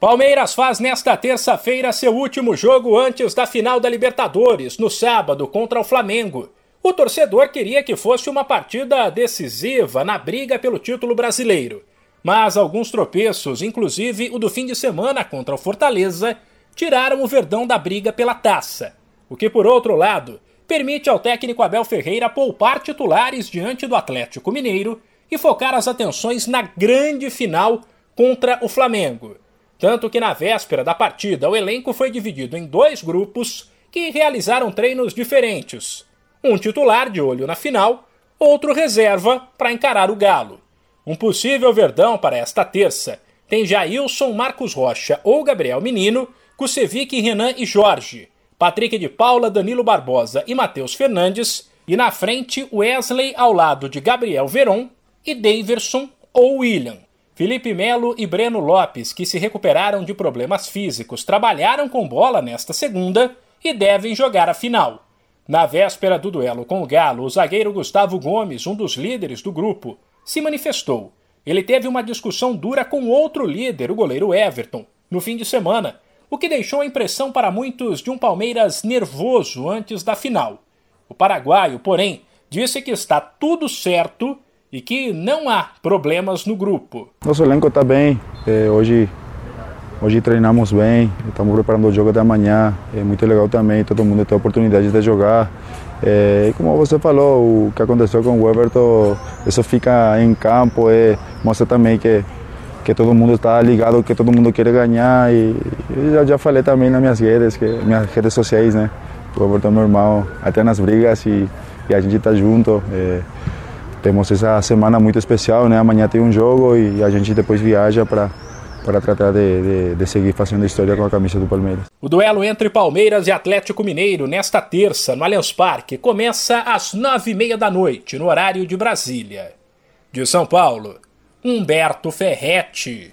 Palmeiras faz nesta terça-feira seu último jogo antes da final da Libertadores, no sábado, contra o Flamengo. O torcedor queria que fosse uma partida decisiva na briga pelo título brasileiro. Mas alguns tropeços, inclusive o do fim de semana contra o Fortaleza, tiraram o Verdão da briga pela taça. O que, por outro lado, permite ao técnico Abel Ferreira poupar titulares diante do Atlético Mineiro e focar as atenções na grande final contra o Flamengo. Tanto que na véspera da partida o elenco foi dividido em dois grupos que realizaram treinos diferentes. Um titular de olho na final, outro reserva para encarar o Galo. Um possível verdão para esta terça tem Jailson, Marcos Rocha ou Gabriel Menino, Kusevic, Renan e Jorge, Patrick de Paula, Danilo Barbosa e Matheus Fernandes, e na frente Wesley ao lado de Gabriel Veron e Daverson ou William. Felipe Melo e Breno Lopes, que se recuperaram de problemas físicos, trabalharam com bola nesta segunda e devem jogar a final. Na véspera do duelo com o Galo, o zagueiro Gustavo Gomes, um dos líderes do grupo, se manifestou. Ele teve uma discussão dura com outro líder, o goleiro Everton, no fim de semana, o que deixou a impressão para muitos de um Palmeiras nervoso antes da final. O paraguaio, porém, disse que está tudo certo e que não há problemas no grupo. Nosso elenco está bem. É, hoje, hoje treinamos bem, estamos preparando o jogo da manhã. É muito legal também, todo mundo tem a oportunidade de jogar. É, como você falou, o que aconteceu com o Everton, isso fica em campo, é, mostra também que, que todo mundo está ligado, que todo mundo quer ganhar. E, e já, já falei também nas minhas redes, que, minhas redes sociais, né? O Everton é meu irmão, até nas brigas e, e a gente está junto. É, temos essa semana muito especial, né? Amanhã tem um jogo e a gente depois viaja para para tratar de, de, de, seguir fazendo história com a camisa do Palmeiras. O duelo entre Palmeiras e Atlético Mineiro nesta terça no Allianz Parque começa às nove e meia da noite no horário de Brasília. De São Paulo, Humberto Ferretti.